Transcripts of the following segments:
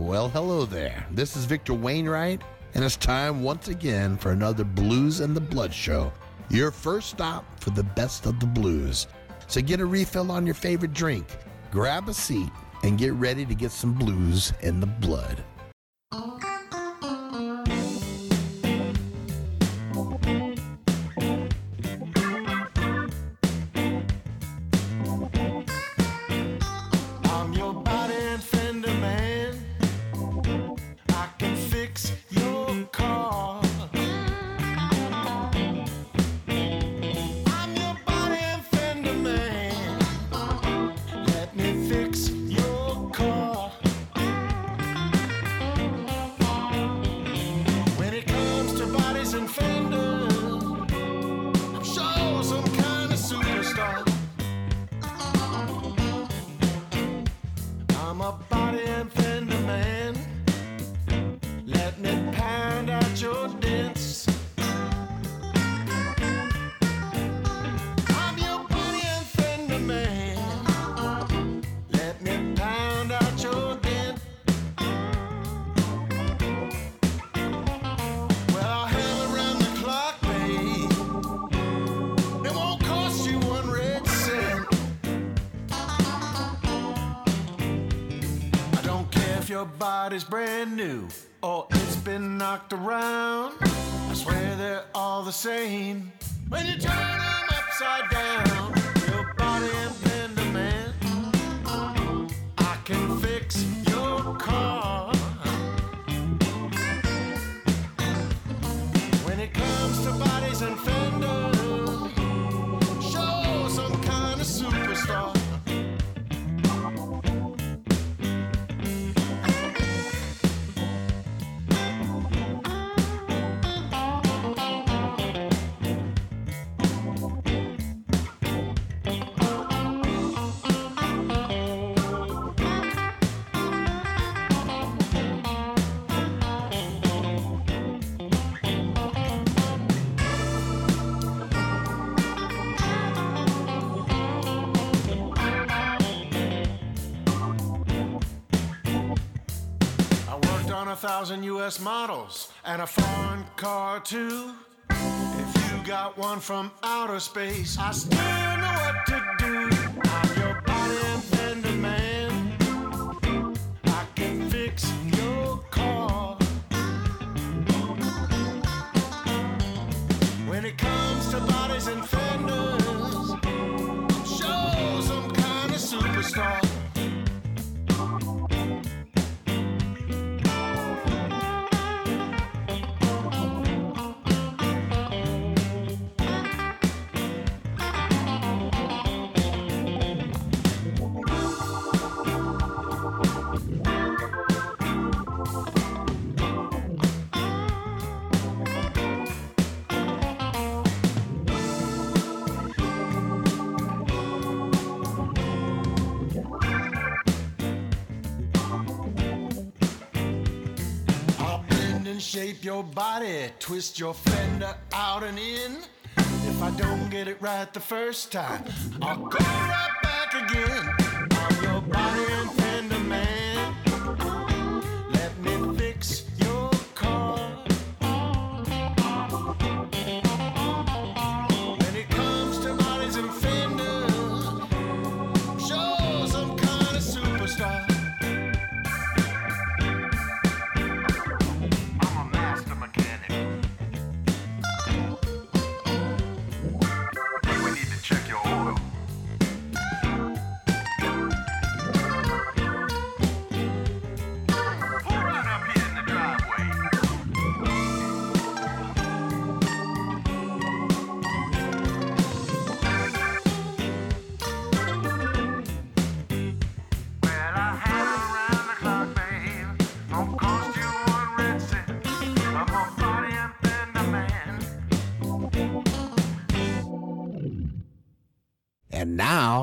Well, hello there. This is Victor Wainwright, and it's time once again for another Blues and the Blood show. Your first stop for the best of the blues. So get a refill on your favorite drink, grab a seat, and get ready to get some blues in the blood. Thousand US models and a foreign car too. If you got one from outer space, I still your body, twist your fender out and in. If I don't get it right the first time, I'll go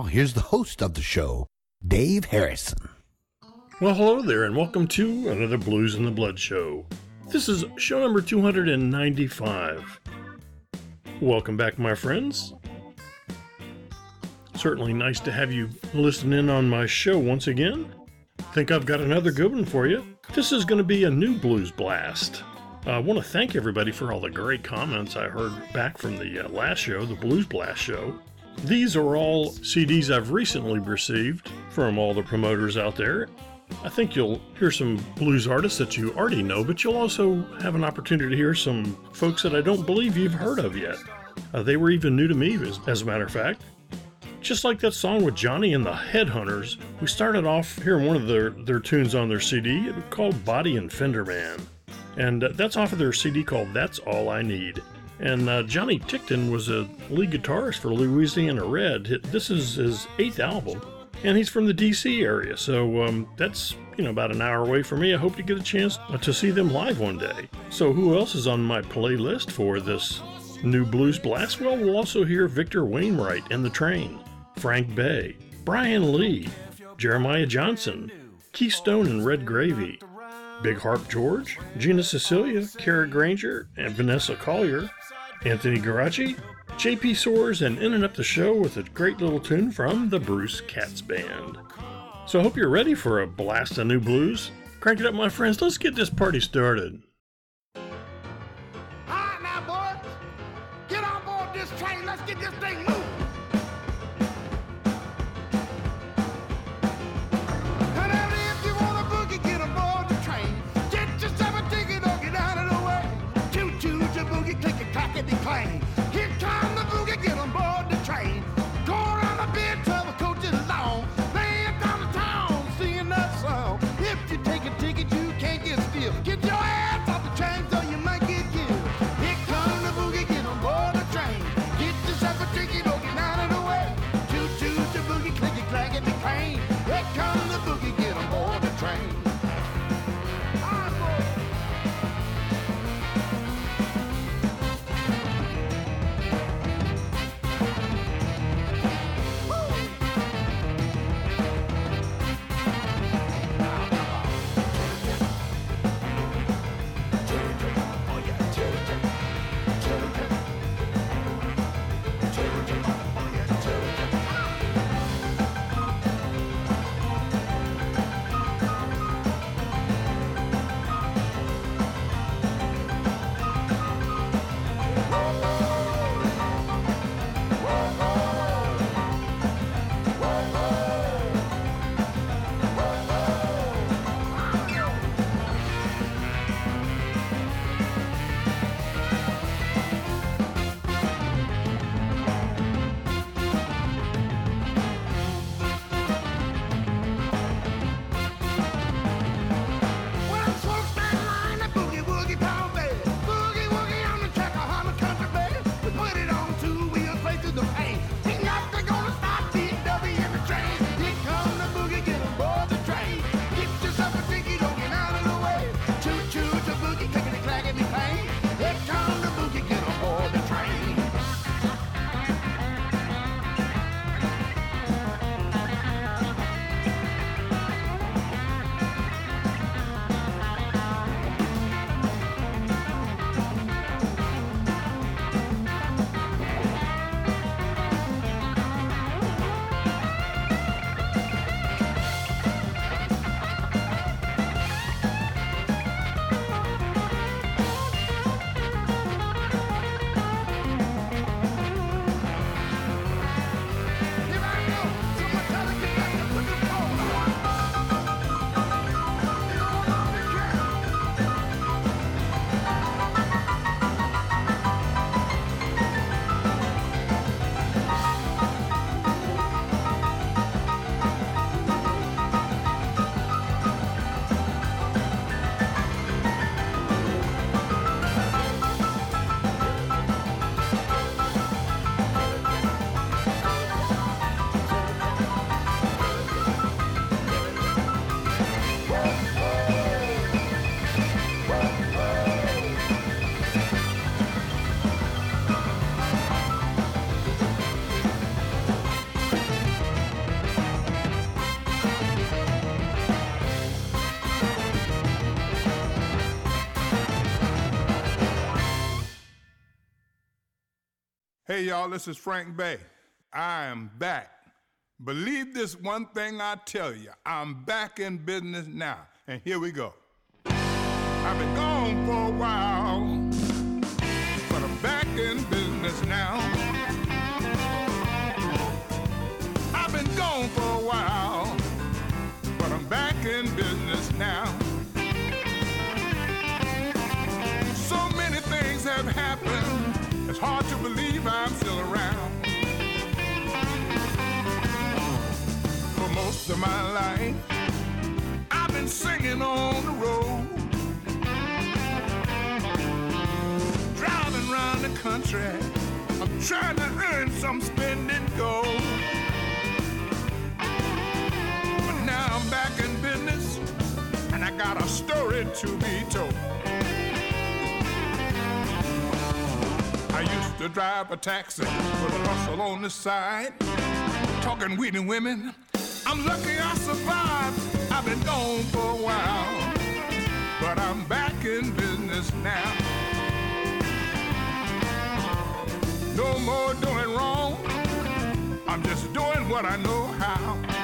here's the host of the show, Dave Harrison. Well, hello there, and welcome to another Blues in the Blood show. This is show number 295. Welcome back, my friends. Certainly nice to have you listen in on my show once again. think I've got another good one for you. This is going to be a new blues blast. I want to thank everybody for all the great comments I heard back from the uh, last show, the Blues Blast show. These are all CDs I've recently received from all the promoters out there. I think you'll hear some blues artists that you already know, but you'll also have an opportunity to hear some folks that I don't believe you've heard of yet. Uh, they were even new to me, as, as a matter of fact. Just like that song with Johnny and the Headhunters, we started off hearing one of their, their tunes on their CD called Body and Fender Man. And uh, that's off of their CD called That's All I Need. And uh, Johnny Tickton was a lead guitarist for Louisiana Red. This is his eighth album, and he's from the DC area, so um, that's you know about an hour away from me. I hope to get a chance to see them live one day. So who else is on my playlist for this new blues blast? Well, we'll also hear Victor Wainwright and the Train, Frank Bey, Bryan Lee, Jeremiah Johnson, Keith Stone and Red Gravy, Big Harp George, Gina Sicilia, Kara Grainger, and Vanessa Collier, Anthony Geraci, JP Soars, and ending up the show with a great little tune from the Bruce Katz Band. So I hope you're ready for a blast of new blues. Crank it up, my friends. Let's get this party started. Hey, y'all, this is Frank Bey. I am back Believe this one thing I tell you. I'm back in business now. And here we go. I've been gone for a while, Of my life, I've been singing on the road. Driving around the country, I'm trying to earn some spending gold. But now I'm back in business, and I got a story to be told. I used to drive a taxi with a hustle on the side, talking weed women. I'm lucky I survived. I've been gone for a while, but I'm back in business now. No more doing wrong. I'm just doing what I know how.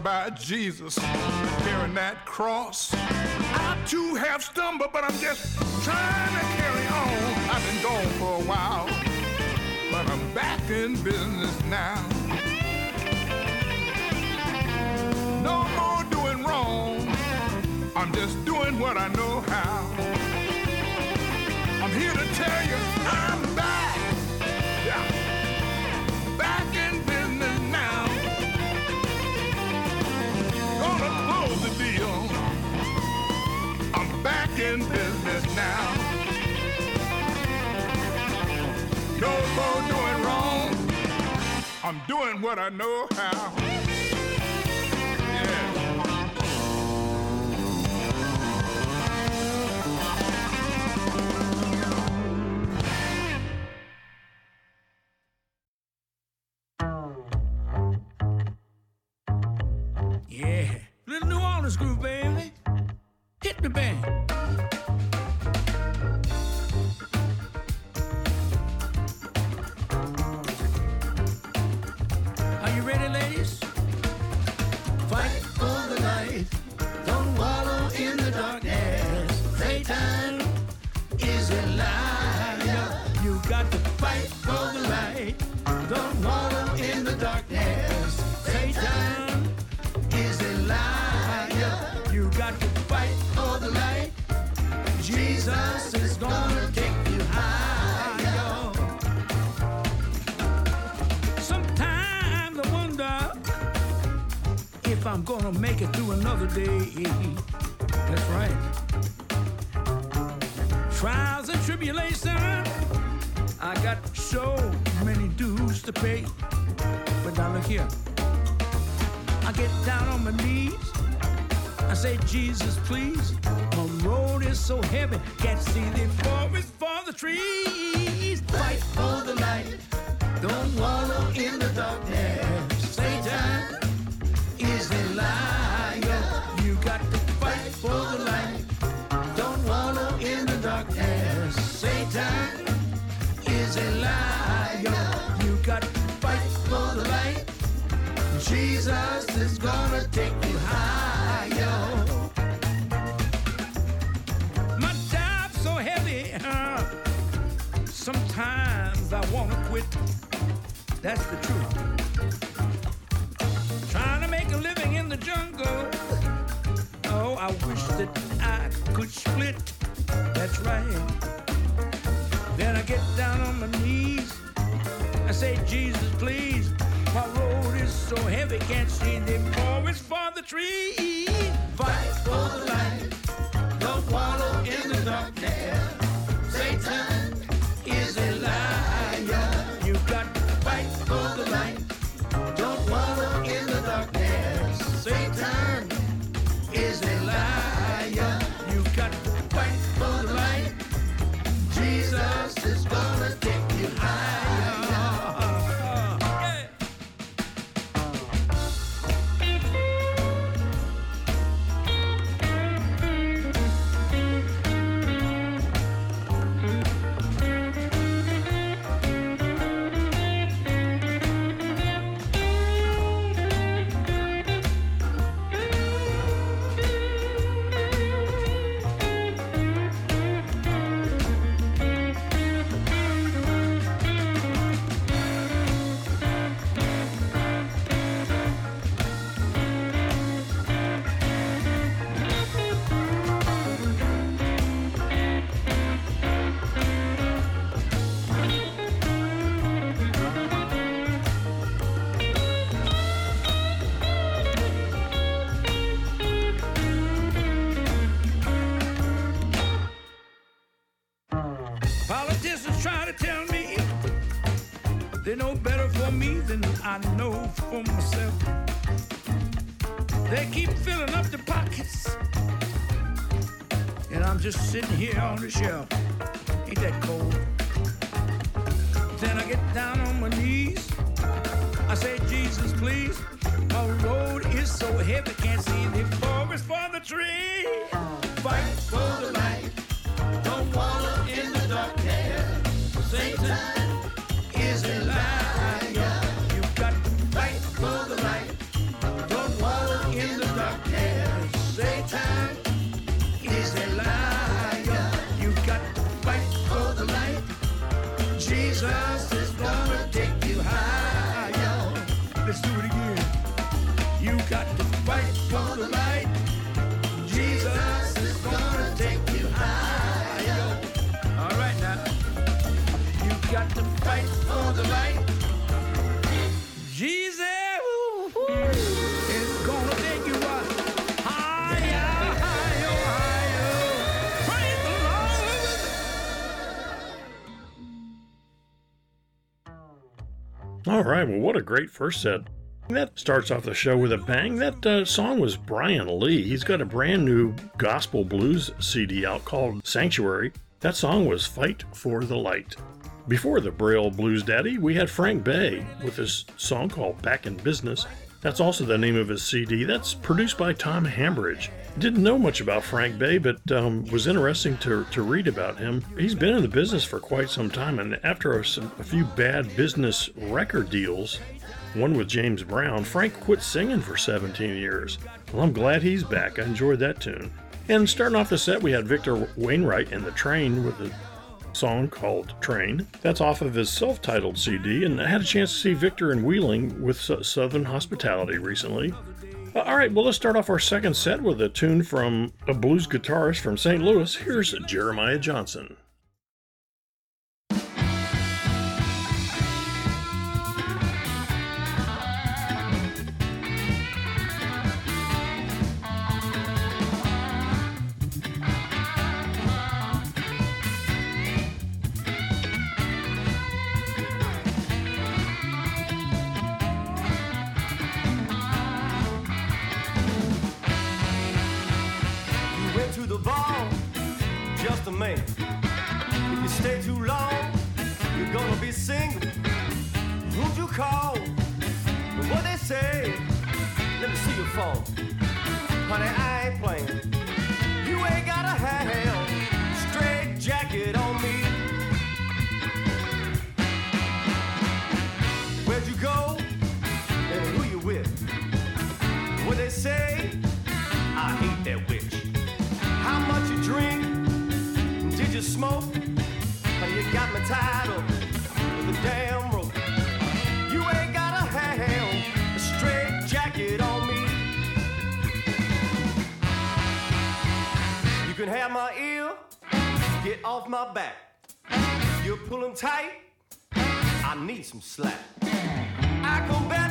About Jesus carrying that cross. I too have stumbled, but I'm just trying to carry on. I've been gone for a while, but I'm back in business now. No more doing wrong. I'm just doing what I know how. I'm here to tell you I'm No doing wrong. I'm doing what I know how. If I'm gonna make it through another day. That's right. Trials and tribulation. I got so many dues to pay. But now look here. I get down on my knees. I say, Jesus, please. My road is so heavy, can't see the forest for the trees. Fight for the light. Don't wallow in the darkness. Satan is a liar. You got to fight for the light. Don't wallow in the darkness. Satan is a liar. You got to fight for the light. Jesus is gonna take you higher. Sometimes I wanna quit. That's the truth. Trying to make a living in the jungle. Oh, I wish that I could split. That's right. Then I get down on my knees. I say, Jesus, please. My road is so heavy, can't see the forest for the trees. Fight for the light. Don't wallow in the darkness. I know for myself. They keep filling up the pockets, and I'm just sitting here on the shelf. Ain't that cold? Got to fight for the light. Jesus ooh, ooh, gonna take you up higher, higher, higher. Praise the Lord. All right, well, what a great first set. That starts off the show with a bang. That uh, song was Bryan Lee. He's got a brand new gospel blues CD out called Sanctuary. That song was Fight for the Light. Before the Braille Blues Daddy, we had Frank Bey with his song called Back in Business. That's also the name of his CD. That's produced by Tom Hambridge. Didn't know much about Frank Bey, but um, was interesting to, to read about him. He's been in the business for quite some time, and after a, some, a few bad business record deals, one with James Brown, Frank quit singing for 17 years. Well, I'm glad he's back. I enjoyed that tune. And starting off the set, we had Victor Wainwright and the Train with a song called Train. That's off of his self titled CD, and I had a chance to see Victor and Wheeling with Southern Hospitality recently. Uh, all right, well, let's start off our second set with a tune from a blues guitarist from St. Louis. Here's Jeremiah Johnson. Honey, I off my back. You're pulling tight, I need some slack. I can barely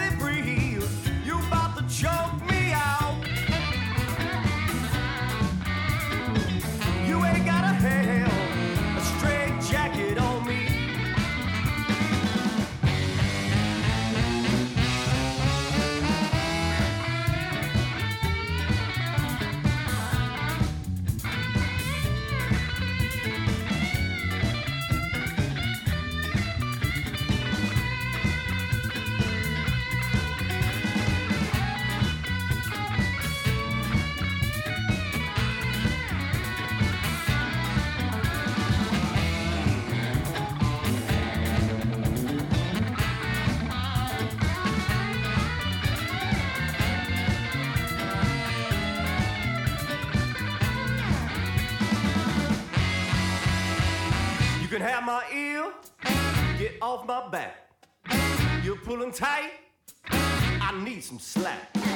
off my back. You're pulling tight, I need some slack.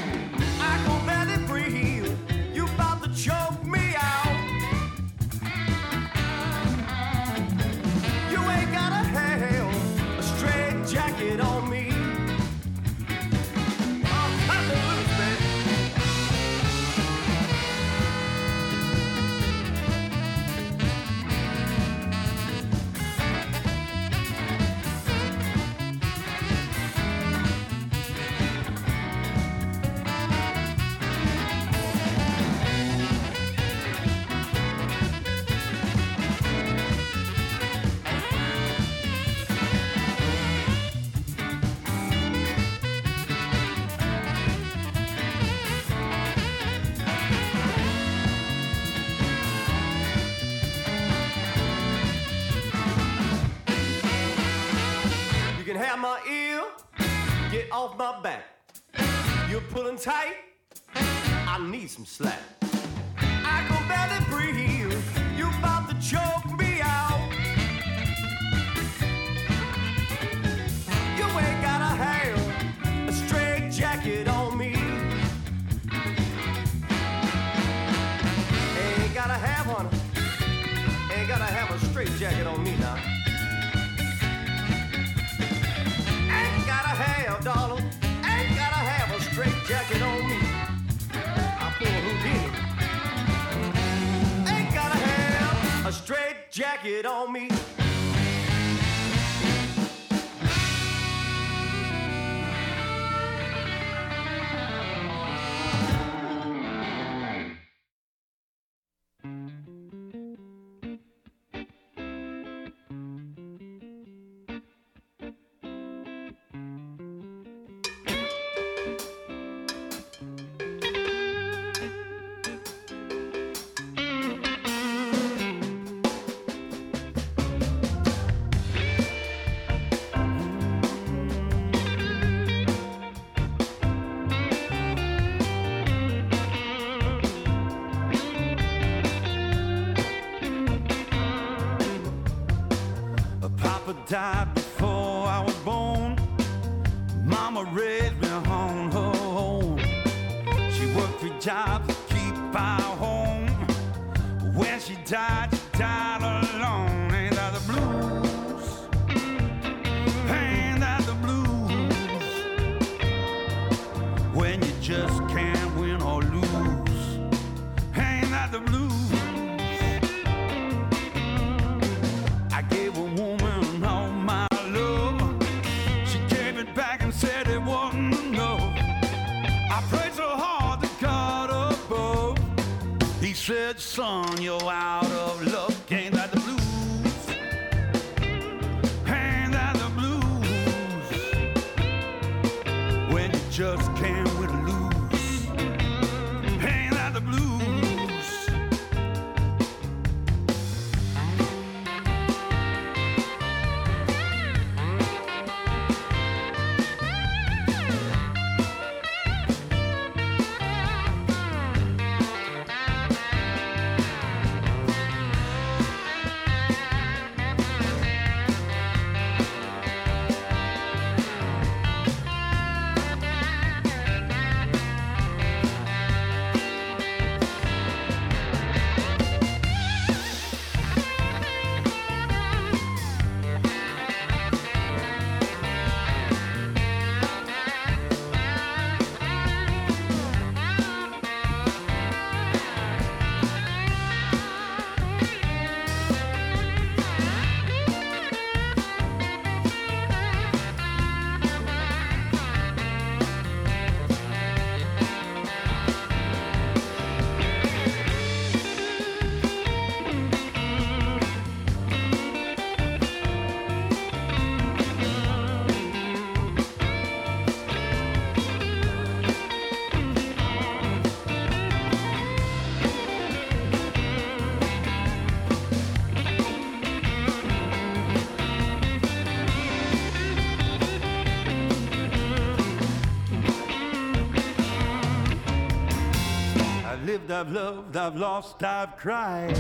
I've loved, I've lost, I've cried.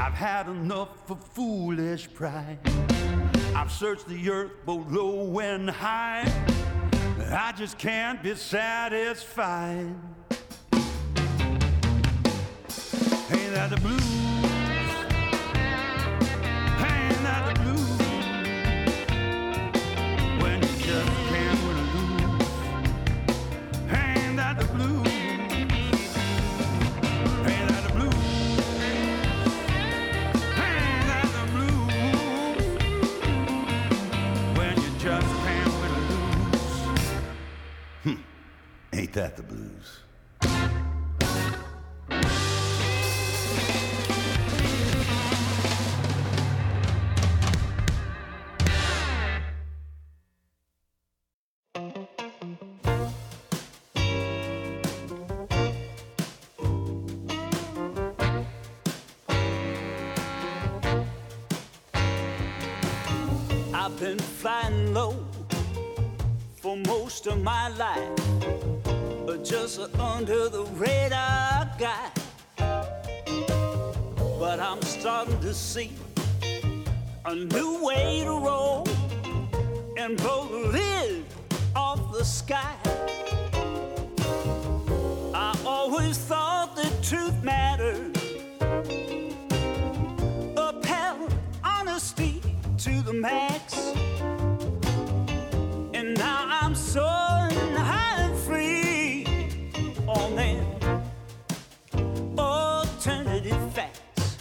I've had enough of foolish pride. I've searched the earth both low and high. I just can't be satisfied. Ain't that the blues? I've been flying low for most of my life, but just under the radar guy. But I'm starting to see a new way to roll and blow the lid off the sky. I always thought the truth mattered. The max. And now I'm soaring high and free on them alternative facts.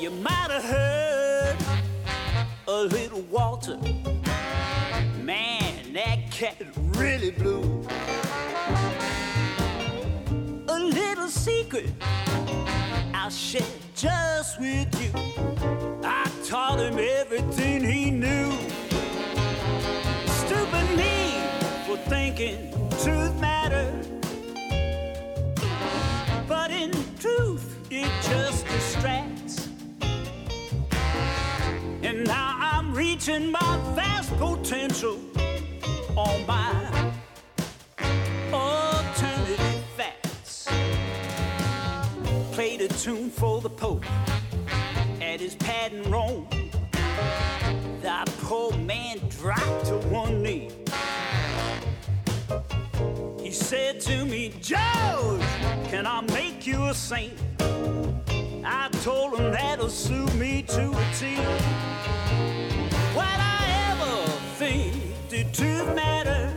You might have heard a Little Walter. Man, that cat really blew. A little secret I'll share just with you. Taught him everything he knew. Stupid me for thinking truth mattered. But in truth, it just distracts. And now I'm reaching my vast potential on my alternative facts. Played a tune for the Pope at his pad in Rome. The poor man dropped to one knee. He said to me, George, can I make you a saint? I told him that'll suit me to a T. What I ever think did truth matter?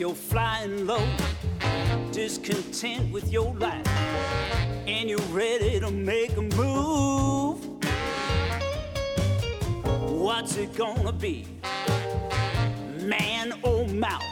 You're flying low, discontent with your life, and you're ready to make a move, what's it gonna be? Man or mouse?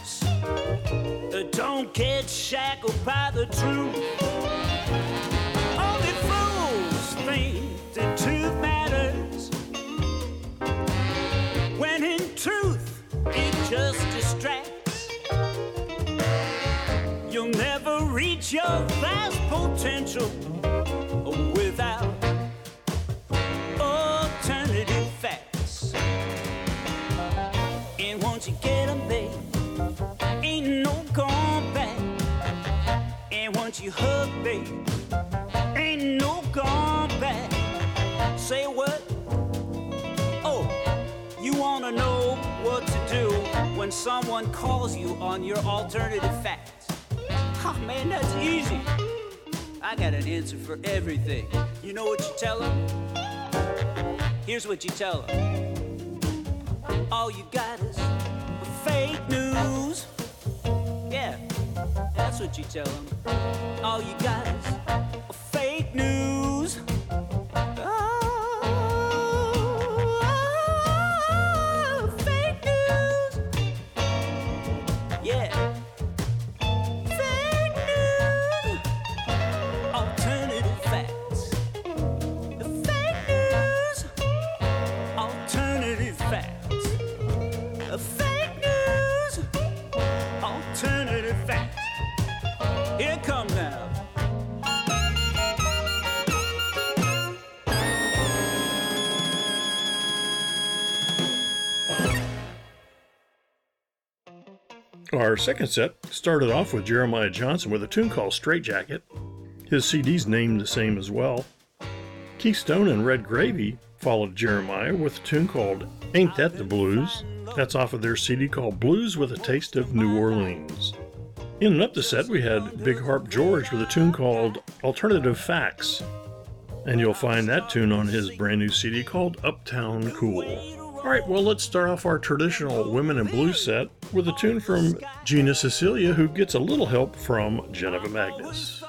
Reach your vast potential without alternative facts. And once you get them there, ain't no going back. And once you hug, babe, ain't no going back. Say what? Oh, you wanna know what to do when someone calls you on your alternative facts? Oh man, that's easy. I got an answer for everything. You know what you tell them? Here's what you tell them. All you got is fake news. Yeah, that's what you tell them. All you got is fake news. Our second set started off with Jeremiah Johnson with a tune called Straight Jacket. His CD's named the same as well. Keith Stone and Red Gravy followed Jeremiah with a tune called Ain't That the Blues. That's off of their CD called Blues with a Taste of New Orleans. In and up the set, we had Big Harp George with a tune called Alternative Facts. And you'll find that tune on his brand new CD called Uptown Cool. All right, well, let's start off our traditional Women in Blue set with a tune from Gina Sicilia, who gets a little help from Geneva Magnus.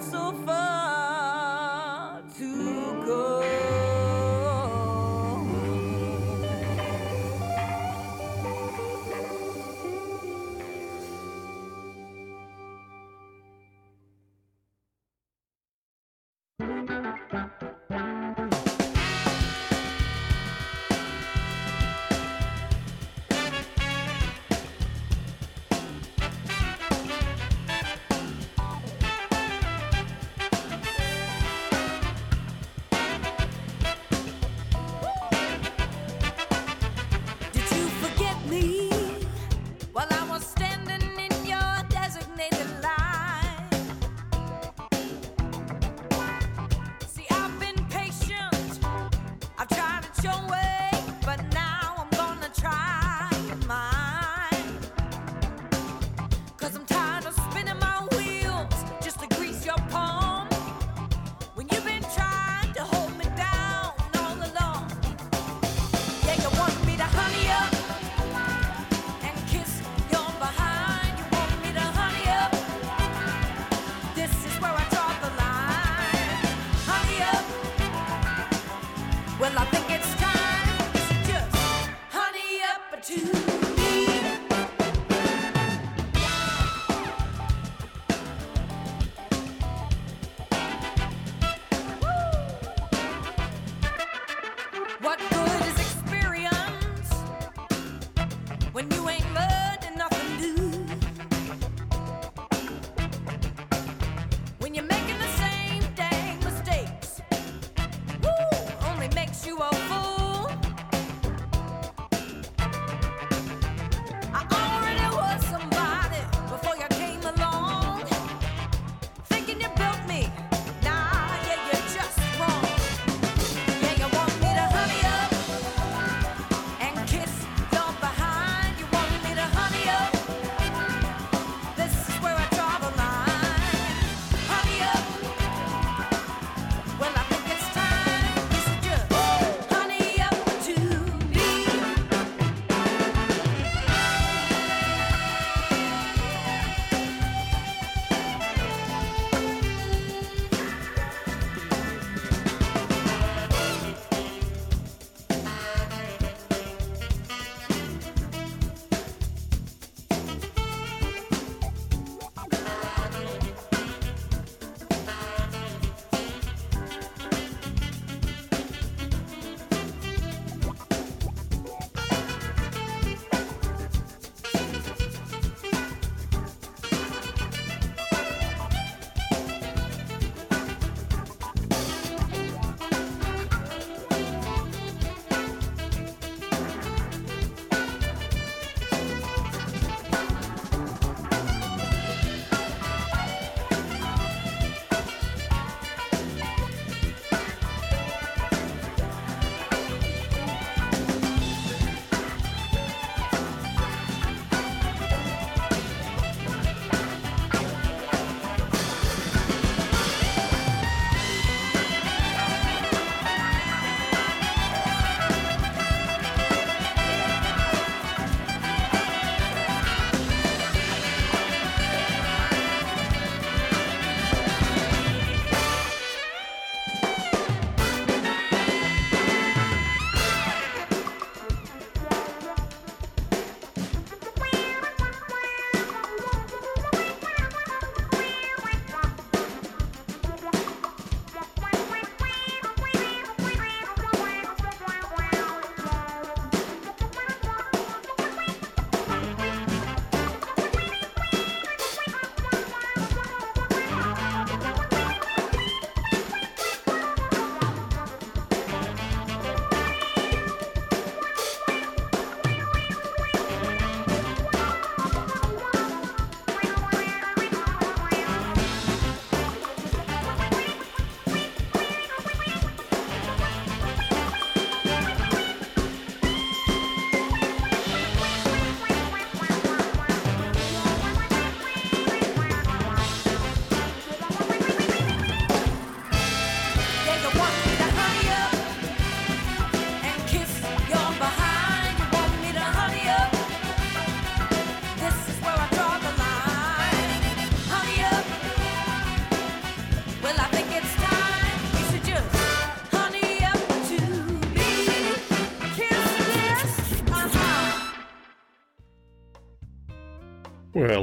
So far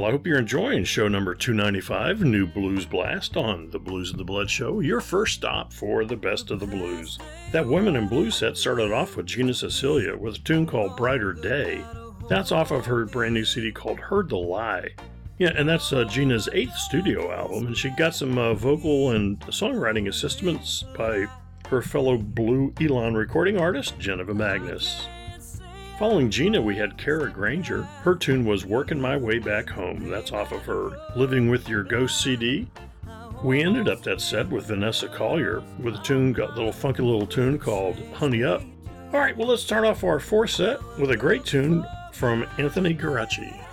I hope you're enjoying show number 295, New Blues Blast on the BluzNdaBlood Show, your first stop for the best of the blues. That Women in Blue set started off with Gina Sicilia with a tune called Brighter Day. That's off of her brand new CD called Heard the Lie. Yeah, and that's uh, Gina's eighth studio album, and she got some uh, vocal and songwriting assistance by her fellow Blue Elan recording artist, Geneva Magnus. Following Gina, we had Kara Grainger. Her tune was Working My Way Back Home. That's off of her Living with Your Ghost CD. We ended up that set with Vanessa Collier with a tune, got a little funky little tune called Honey Up. All right, well, let's start off our fourth set with a great tune from Anthony Geraci.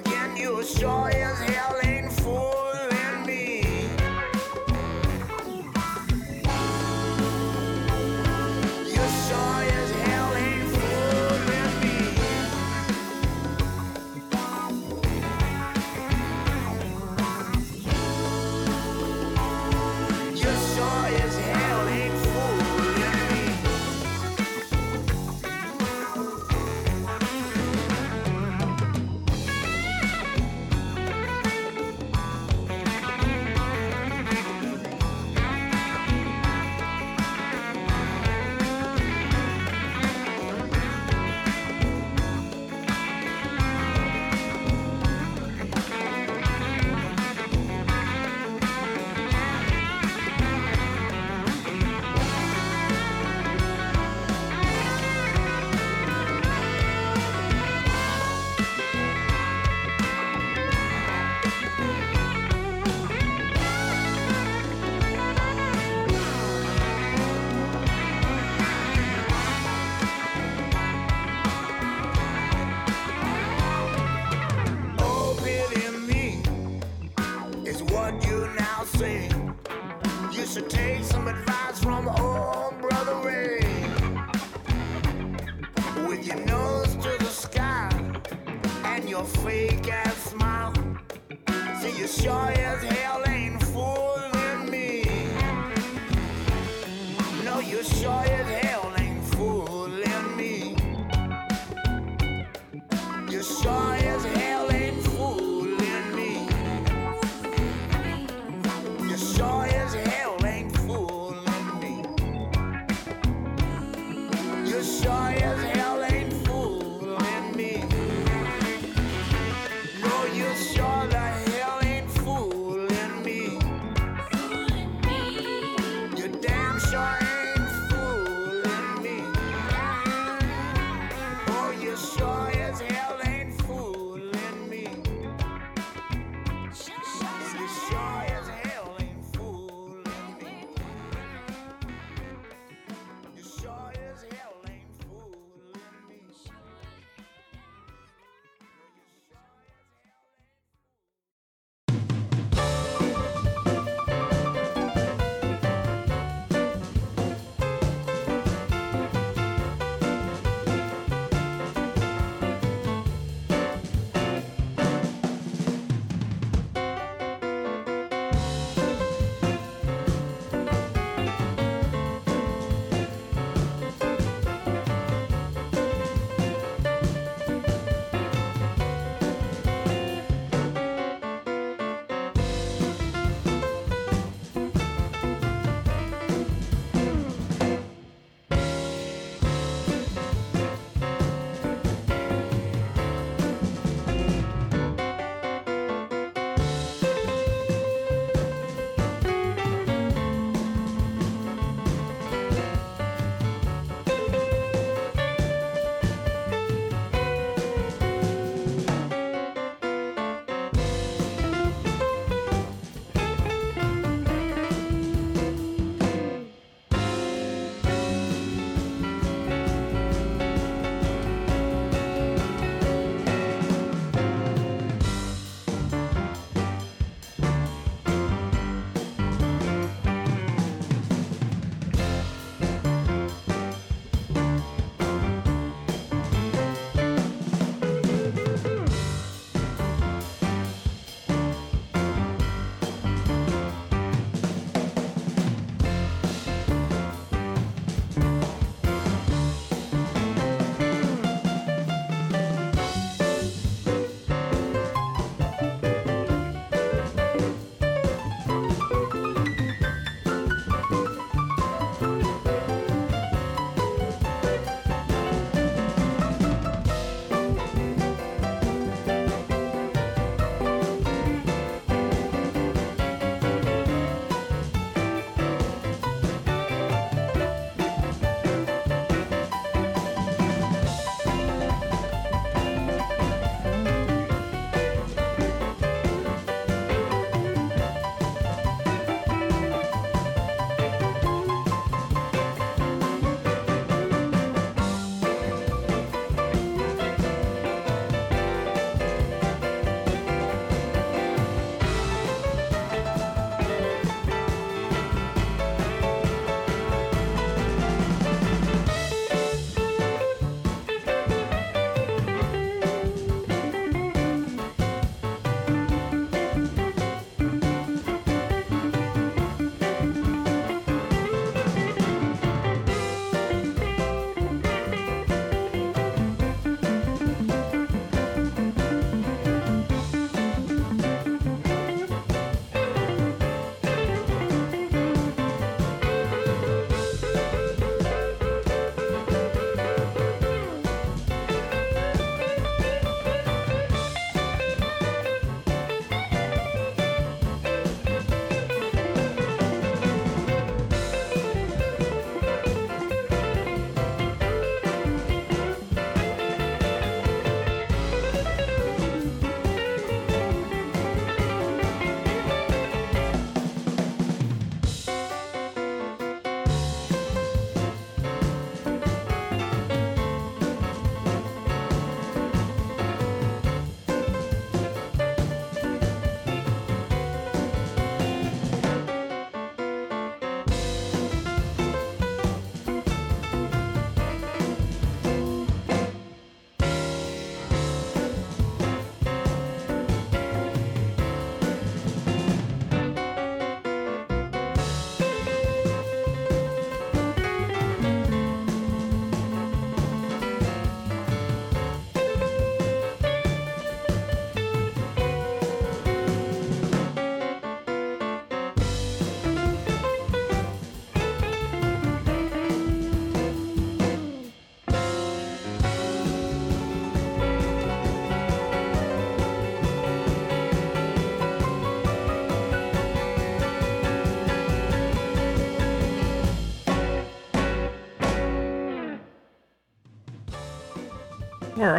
Again, you sure as hell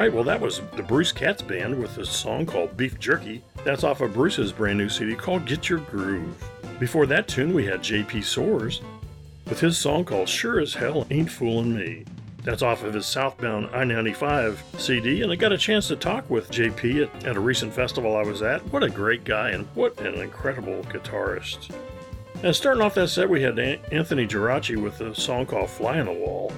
right, well, that was the Bruce Katz Band with a song called Beef Jerky. That's off of Bruce's brand new CD called Get Your Groove. Before that tune, we had JP Soars with his song called Sure as Hell Ain't Foolin' Me. That's off of his Southbound I 95 CD, and I got a chance to talk with JP at, at a recent festival I was at. What a great guy, and what an incredible guitarist. And starting off that set, we had Anthony Geraci with a song called Fly on the Wall.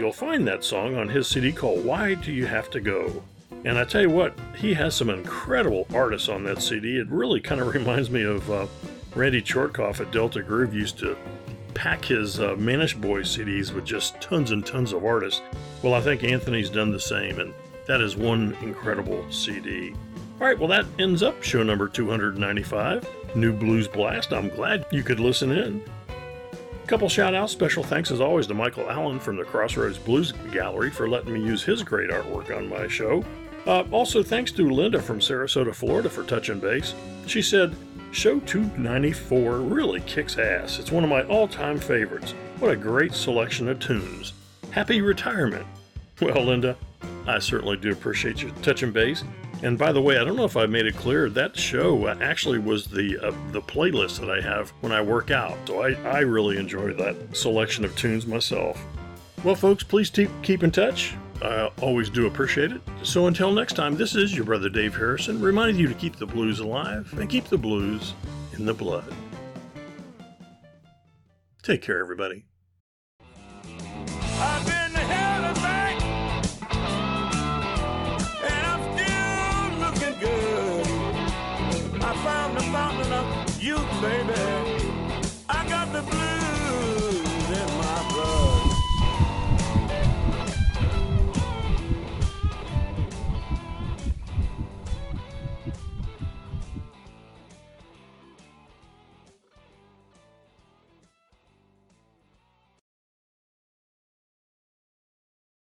You'll find that song on his CD called Why Do You Have to Go? And I tell you what, he has some incredible artists on that CD. It really kind of reminds me of uh, Randy Chortkoff at Delta Groove used to pack his uh, Mannish Boy CDs with just tons and tons of artists. Well, I think Anthony's done the same, and that is one incredible CD. All right, well, that ends up show number 295, New Blues Blast. I'm glad you could listen in. Couple shout outs. Special thanks as always to Michael Allen from the Crossroads Blues Gallery for letting me use his great artwork on my show. Uh, also, thanks to Linda from Sarasota, Florida for touching base. She said, Show 294 really kicks ass. It's one of my all time favorites. What a great selection of tunes. Happy retirement. Well, Linda, I certainly do appreciate you touching base. And by the way, I don't know if I made it clear that show actually was the uh, the playlist that I have when I work out. So I, I really enjoy that selection of tunes myself. Well, folks, please keep keep in touch. I always do appreciate it. So until next time, this is your brother Dave Harrison, reminding you to keep the blues alive and keep the blues in the blood. Take care, everybody. I've baby.